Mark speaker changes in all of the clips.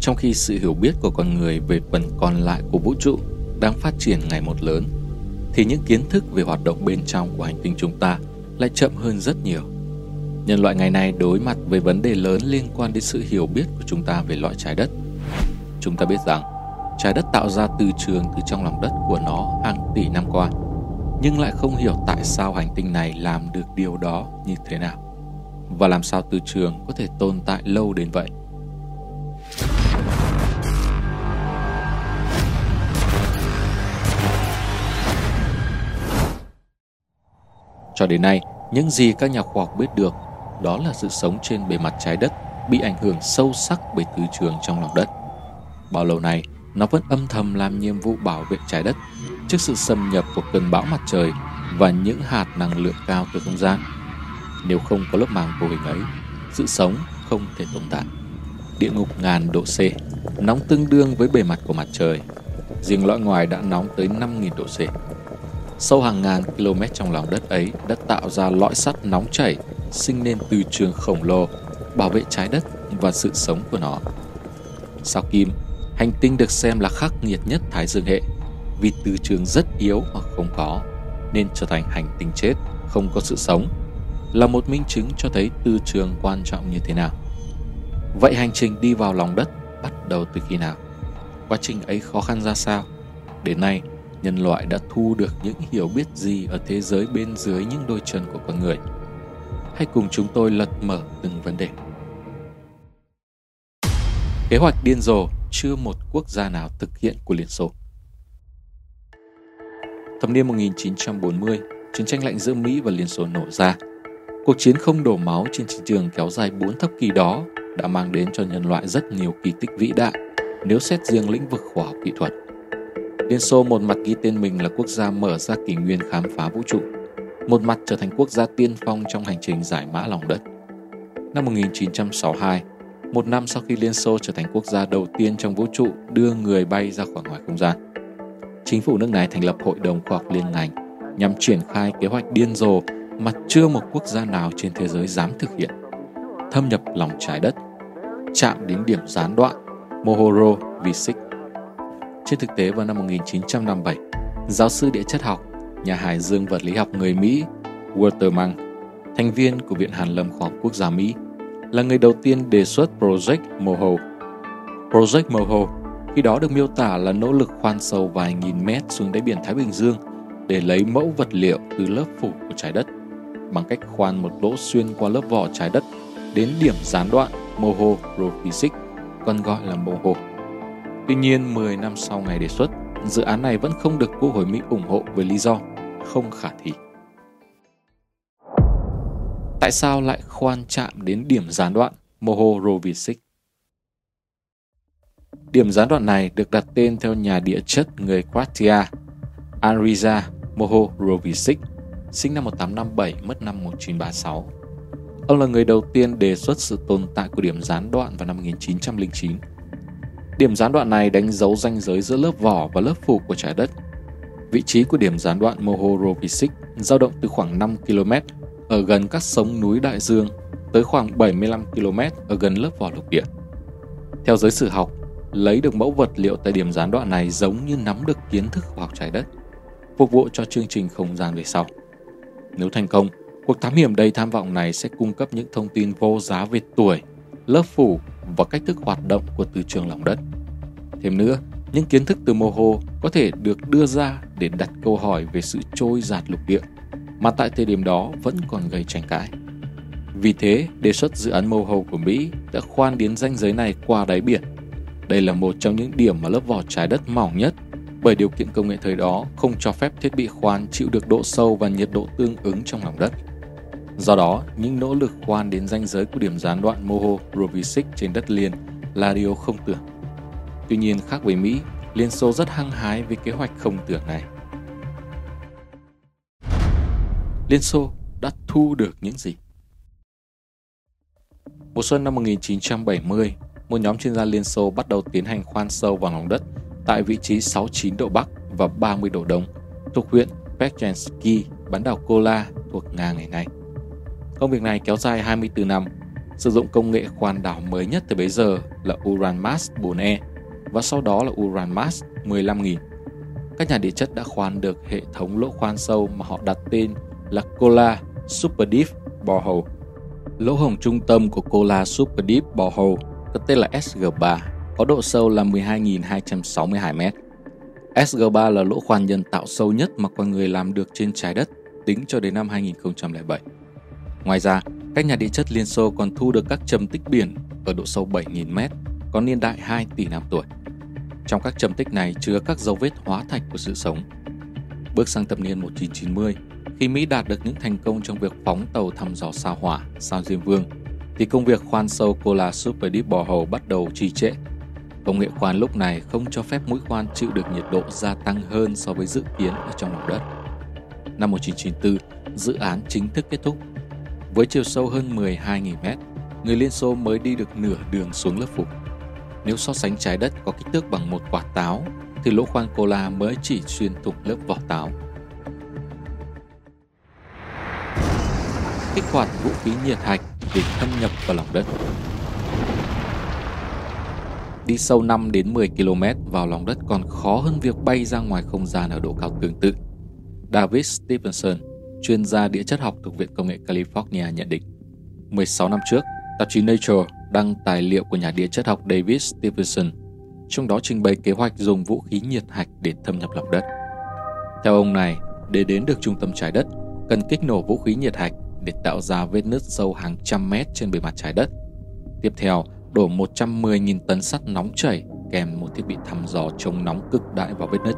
Speaker 1: Trong khi sự hiểu biết của con người về phần còn lại của vũ trụ đang phát triển ngày một lớn, thì những kiến thức về hoạt động bên trong của hành tinh chúng ta lại chậm hơn rất nhiều. Nhân loại ngày nay đối mặt với vấn đề lớn liên quan đến sự hiểu biết của chúng ta về loại trái đất. Chúng ta biết rằng trái đất tạo ra từ trường từ trong lòng đất của nó hàng tỷ năm qua, nhưng lại không hiểu tại sao hành tinh này làm được điều đó như thế nào và làm sao từ trường có thể tồn tại lâu đến vậy. Cho đến nay, những gì các nhà khoa học biết được đó là sự sống trên bề mặt trái đất bị ảnh hưởng sâu sắc bởi từ trường trong lòng đất. Bao lâu nay, nó vẫn âm thầm làm nhiệm vụ bảo vệ trái đất trước sự xâm nhập của cơn bão mặt trời và những hạt năng lượng cao từ không gian. Nếu không có lớp màng vô hình ấy, sự sống không thể tồn tại. Địa ngục ngàn độ C, nóng tương đương với bề mặt của mặt trời. Riêng lõi ngoài đã nóng tới 5.000 độ C. Sâu hàng ngàn km trong lòng đất ấy đã tạo ra lõi sắt nóng chảy, sinh nên từ trường khổng lồ, bảo vệ trái đất và sự sống của nó. Sao Kim, hành tinh được xem là khắc nghiệt nhất Thái Dương hệ, vì từ trường rất yếu hoặc không có, nên trở thành hành tinh chết, không có sự sống, là một minh chứng cho thấy từ trường quan trọng như thế nào. Vậy hành trình đi vào lòng đất bắt đầu từ khi nào? Quá trình ấy khó khăn ra sao? Đến nay, nhân loại đã thu được những hiểu biết gì ở thế giới bên dưới những đôi chân của con người. Hãy cùng chúng tôi lật mở từng vấn đề. Kế hoạch điên rồ chưa một quốc gia nào thực hiện của Liên Xô. Thập niên 1940, chiến tranh lạnh giữa Mỹ và Liên Xô nổ ra. Cuộc chiến không đổ máu trên chiến trường kéo dài 4 thập kỷ đó đã mang đến cho nhân loại rất nhiều kỳ tích vĩ đại nếu xét riêng lĩnh vực khoa học kỹ thuật. Liên Xô một mặt ghi tên mình là quốc gia mở ra kỷ nguyên khám phá vũ trụ, một mặt trở thành quốc gia tiên phong trong hành trình giải mã lòng đất. Năm 1962, một năm sau khi Liên Xô trở thành quốc gia đầu tiên trong vũ trụ đưa người bay ra khỏi ngoài không gian. Chính phủ nước này thành lập Hội đồng Khoa học Liên ngành nhằm triển khai kế hoạch điên rồ mà chưa một quốc gia nào trên thế giới dám thực hiện. Thâm nhập lòng trái đất, chạm đến điểm gián đoạn Mohoro V6 trên thực tế vào năm 1957, giáo sư địa chất học, nhà hải dương vật lý học người Mỹ Walter Mang, thành viên của Viện Hàn lâm Khoa học Quốc gia Mỹ, là người đầu tiên đề xuất Project Moho. Project Moho khi đó được miêu tả là nỗ lực khoan sâu vài nghìn mét xuống đáy biển Thái Bình Dương để lấy mẫu vật liệu từ lớp phủ của trái đất bằng cách khoan một lỗ xuyên qua lớp vỏ trái đất đến điểm gián đoạn Moho Rophysic, còn gọi là Moho. Tuy nhiên, 10 năm sau ngày đề xuất, dự án này vẫn không được Quốc hội Mỹ ủng hộ với lý do không khả thi. Tại sao lại khoan chạm đến điểm gián đoạn Mohorovičić? Điểm gián đoạn này được đặt tên theo nhà địa chất người Croatia Anrija Mohorovičić, sinh năm 1857, mất năm 1936. Ông là người đầu tiên đề xuất sự tồn tại của điểm gián đoạn vào năm 1909 Điểm gián đoạn này đánh dấu ranh giới giữa lớp vỏ và lớp phủ của trái đất. Vị trí của điểm gián đoạn Mohorovičić dao động từ khoảng 5 km ở gần các sống núi đại dương tới khoảng 75 km ở gần lớp vỏ lục địa. Theo giới sử học, lấy được mẫu vật liệu tại điểm gián đoạn này giống như nắm được kiến thức khoa học trái đất, phục vụ cho chương trình không gian về sau. Nếu thành công, cuộc thám hiểm đầy tham vọng này sẽ cung cấp những thông tin vô giá về tuổi, lớp phủ và cách thức hoạt động của từ trường lòng đất. Thêm nữa, những kiến thức từ mô hồ có thể được đưa ra để đặt câu hỏi về sự trôi giạt lục địa, mà tại thời điểm đó vẫn còn gây tranh cãi. Vì thế, đề xuất dự án mô hồ của Mỹ đã khoan đến ranh giới này qua đáy biển. Đây là một trong những điểm mà lớp vỏ trái đất mỏng nhất, bởi điều kiện công nghệ thời đó không cho phép thiết bị khoan chịu được độ sâu và nhiệt độ tương ứng trong lòng đất. Do đó, những nỗ lực khoan đến ranh giới của điểm gián đoạn Moho Rovisic trên đất liền là điều không tưởng. Tuy nhiên, khác với Mỹ, Liên Xô rất hăng hái với kế hoạch không tưởng này. Liên Xô đã thu được những gì? Mùa xuân năm 1970, một nhóm chuyên gia Liên Xô bắt đầu tiến hành khoan sâu vào lòng đất tại vị trí 69 độ Bắc và 30 độ Đông thuộc huyện Pechensky, bán đảo Kola thuộc Nga ngày nay. Công việc này kéo dài 24 năm. sử dụng công nghệ khoan đảo mới nhất từ bấy giờ là Uranmas 4E và sau đó là Uranmas 15.000. Các nhà địa chất đã khoan được hệ thống lỗ khoan sâu mà họ đặt tên là Kola Super Deep Borehole. Lỗ hổng trung tâm của Kola Super Deep Borehole có tên là SG3, có độ sâu là 12.262 m. SG3 là lỗ khoan nhân tạo sâu nhất mà con người làm được trên trái đất tính cho đến năm 2007. Ngoài ra, các nhà địa chất Liên Xô còn thu được các trầm tích biển ở độ sâu 7.000 m, có niên đại 2 tỷ năm tuổi. Trong các trầm tích này chứa các dấu vết hóa thạch của sự sống. Bước sang thập niên 1990, khi Mỹ đạt được những thành công trong việc phóng tàu thăm dò sao hỏa, sao Diêm Vương, thì công việc khoan sâu Kola Super Deep Borehole bắt đầu trì trệ. Công nghệ khoan lúc này không cho phép mũi khoan chịu được nhiệt độ gia tăng hơn so với dự kiến ở trong lòng đất. Năm 1994, dự án chính thức kết thúc. Với chiều sâu hơn 12.000 mét, người Liên Xô mới đi được nửa đường xuống lớp phủ. Nếu so sánh trái đất có kích thước bằng một quả táo, thì lỗ khoan cola mới chỉ xuyên thủng lớp vỏ táo. Kích hoạt vũ khí nhiệt hạch để thâm nhập vào lòng đất. Đi sâu 5 đến 10 km vào lòng đất còn khó hơn việc bay ra ngoài không gian ở độ cao tương tự. David Stevenson, chuyên gia địa chất học thuộc Viện Công nghệ California nhận định. 16 năm trước, tạp chí Nature đăng tài liệu của nhà địa chất học David Stevenson, trong đó trình bày kế hoạch dùng vũ khí nhiệt hạch để thâm nhập lòng đất. Theo ông này, để đến được trung tâm trái đất, cần kích nổ vũ khí nhiệt hạch để tạo ra vết nứt sâu hàng trăm mét trên bề mặt trái đất. Tiếp theo, đổ 110.000 tấn sắt nóng chảy kèm một thiết bị thăm dò chống nóng cực đại vào vết nứt.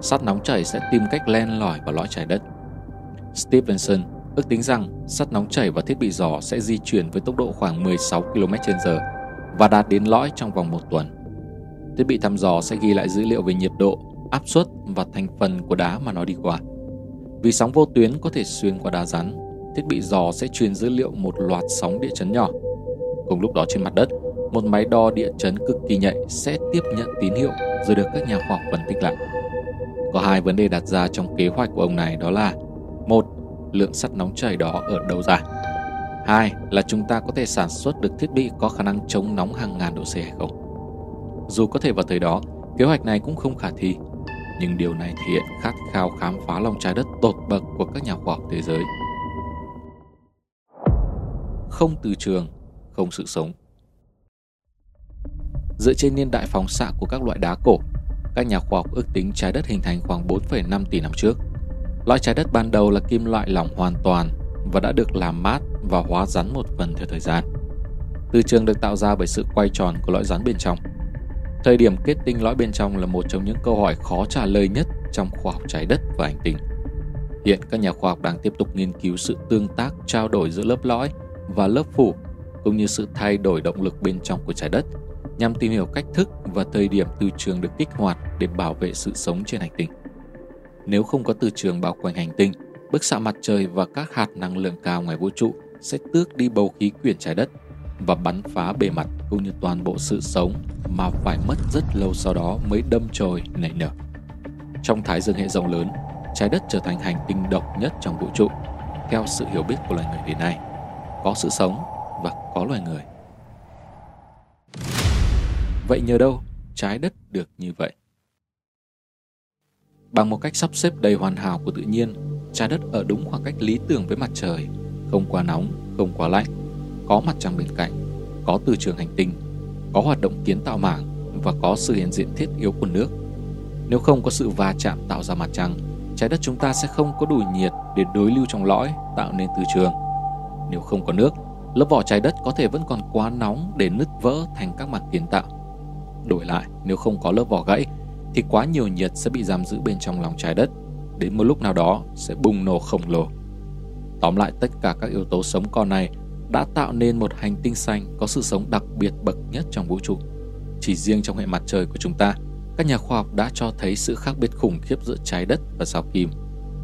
Speaker 1: Sắt nóng chảy sẽ tìm cách len lỏi vào lõi trái đất. Stevenson ước tính rằng sắt nóng chảy và thiết bị dò sẽ di chuyển với tốc độ khoảng 16 km/h và đạt đến lõi trong vòng một tuần. Thiết bị thăm dò sẽ ghi lại dữ liệu về nhiệt độ, áp suất và thành phần của đá mà nó đi qua. Vì sóng vô tuyến có thể xuyên qua đá rắn, thiết bị dò sẽ truyền dữ liệu một loạt sóng địa chấn nhỏ. Cùng lúc đó trên mặt đất, một máy đo địa chấn cực kỳ nhạy sẽ tiếp nhận tín hiệu rồi được các nhà khoa học phân tích lại. Có hai vấn đề đặt ra trong kế hoạch của ông này đó là một lượng sắt nóng chảy đó ở đâu ra. Hai là chúng ta có thể sản xuất được thiết bị có khả năng chống nóng hàng ngàn độ C hay không. Dù có thể vào thời đó, kế hoạch này cũng không khả thi, nhưng điều này thể hiện khát khao khám phá lòng trái đất tột bậc của các nhà khoa học thế giới. Không từ trường, không sự sống. Dựa trên niên đại phóng xạ của các loại đá cổ, các nhà khoa học ước tính trái đất hình thành khoảng 4,5 tỷ năm trước – Loại trái đất ban đầu là kim loại lỏng hoàn toàn và đã được làm mát và hóa rắn một phần theo thời gian. Từ trường được tạo ra bởi sự quay tròn của lõi rắn bên trong. Thời điểm kết tinh lõi bên trong là một trong những câu hỏi khó trả lời nhất trong khoa học trái đất và hành tinh. Hiện các nhà khoa học đang tiếp tục nghiên cứu sự tương tác, trao đổi giữa lớp lõi và lớp phủ, cũng như sự thay đổi động lực bên trong của trái đất, nhằm tìm hiểu cách thức và thời điểm từ trường được kích hoạt để bảo vệ sự sống trên hành tinh. Nếu không có từ trường bao quanh hành tinh, bức xạ mặt trời và các hạt năng lượng cao ngoài vũ trụ sẽ tước đi bầu khí quyển trái đất và bắn phá bề mặt cũng như toàn bộ sự sống mà phải mất rất lâu sau đó mới đâm chồi nảy nở. Trong thái dương hệ rộng lớn, trái đất trở thành hành tinh độc nhất trong vũ trụ, theo sự hiểu biết của loài người đến nay. Có sự sống và có loài người. Vậy nhờ đâu trái đất được như vậy? Bằng một cách sắp xếp đầy hoàn hảo của tự nhiên, trái đất ở đúng khoảng cách lý tưởng với mặt trời, không quá nóng, không quá lạnh, có mặt trăng bên cạnh, có từ trường hành tinh, có hoạt động kiến tạo mảng và có sự hiện diện thiết yếu của nước. Nếu không có sự va chạm tạo ra mặt trăng, trái đất chúng ta sẽ không có đủ nhiệt để đối lưu trong lõi tạo nên từ trường. Nếu không có nước, lớp vỏ trái đất có thể vẫn còn quá nóng để nứt vỡ thành các mảng kiến tạo. Đổi lại, nếu không có lớp vỏ gãy thì quá nhiều nhiệt sẽ bị giam giữ bên trong lòng trái đất, đến một lúc nào đó sẽ bùng nổ khổng lồ. Tóm lại tất cả các yếu tố sống còn này đã tạo nên một hành tinh xanh có sự sống đặc biệt bậc nhất trong vũ trụ. Chỉ riêng trong hệ mặt trời của chúng ta, các nhà khoa học đã cho thấy sự khác biệt khủng khiếp giữa trái đất và sao kim.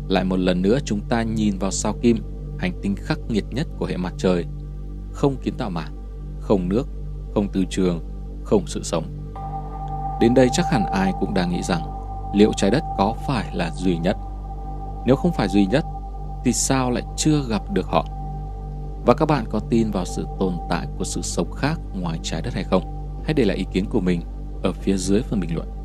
Speaker 1: Lại một lần nữa chúng ta nhìn vào sao kim, hành tinh khắc nghiệt nhất của hệ mặt trời. Không kiến tạo mảng, không nước, không từ trường, không sự sống. Đến đây chắc hẳn ai cũng đang nghĩ rằng liệu trái đất có phải là duy nhất? Nếu không phải duy nhất, thì sao lại chưa gặp được họ? Và các bạn có tin vào sự tồn tại của sự sống khác ngoài trái đất hay không? Hãy để lại ý kiến của mình ở phía dưới phần bình luận.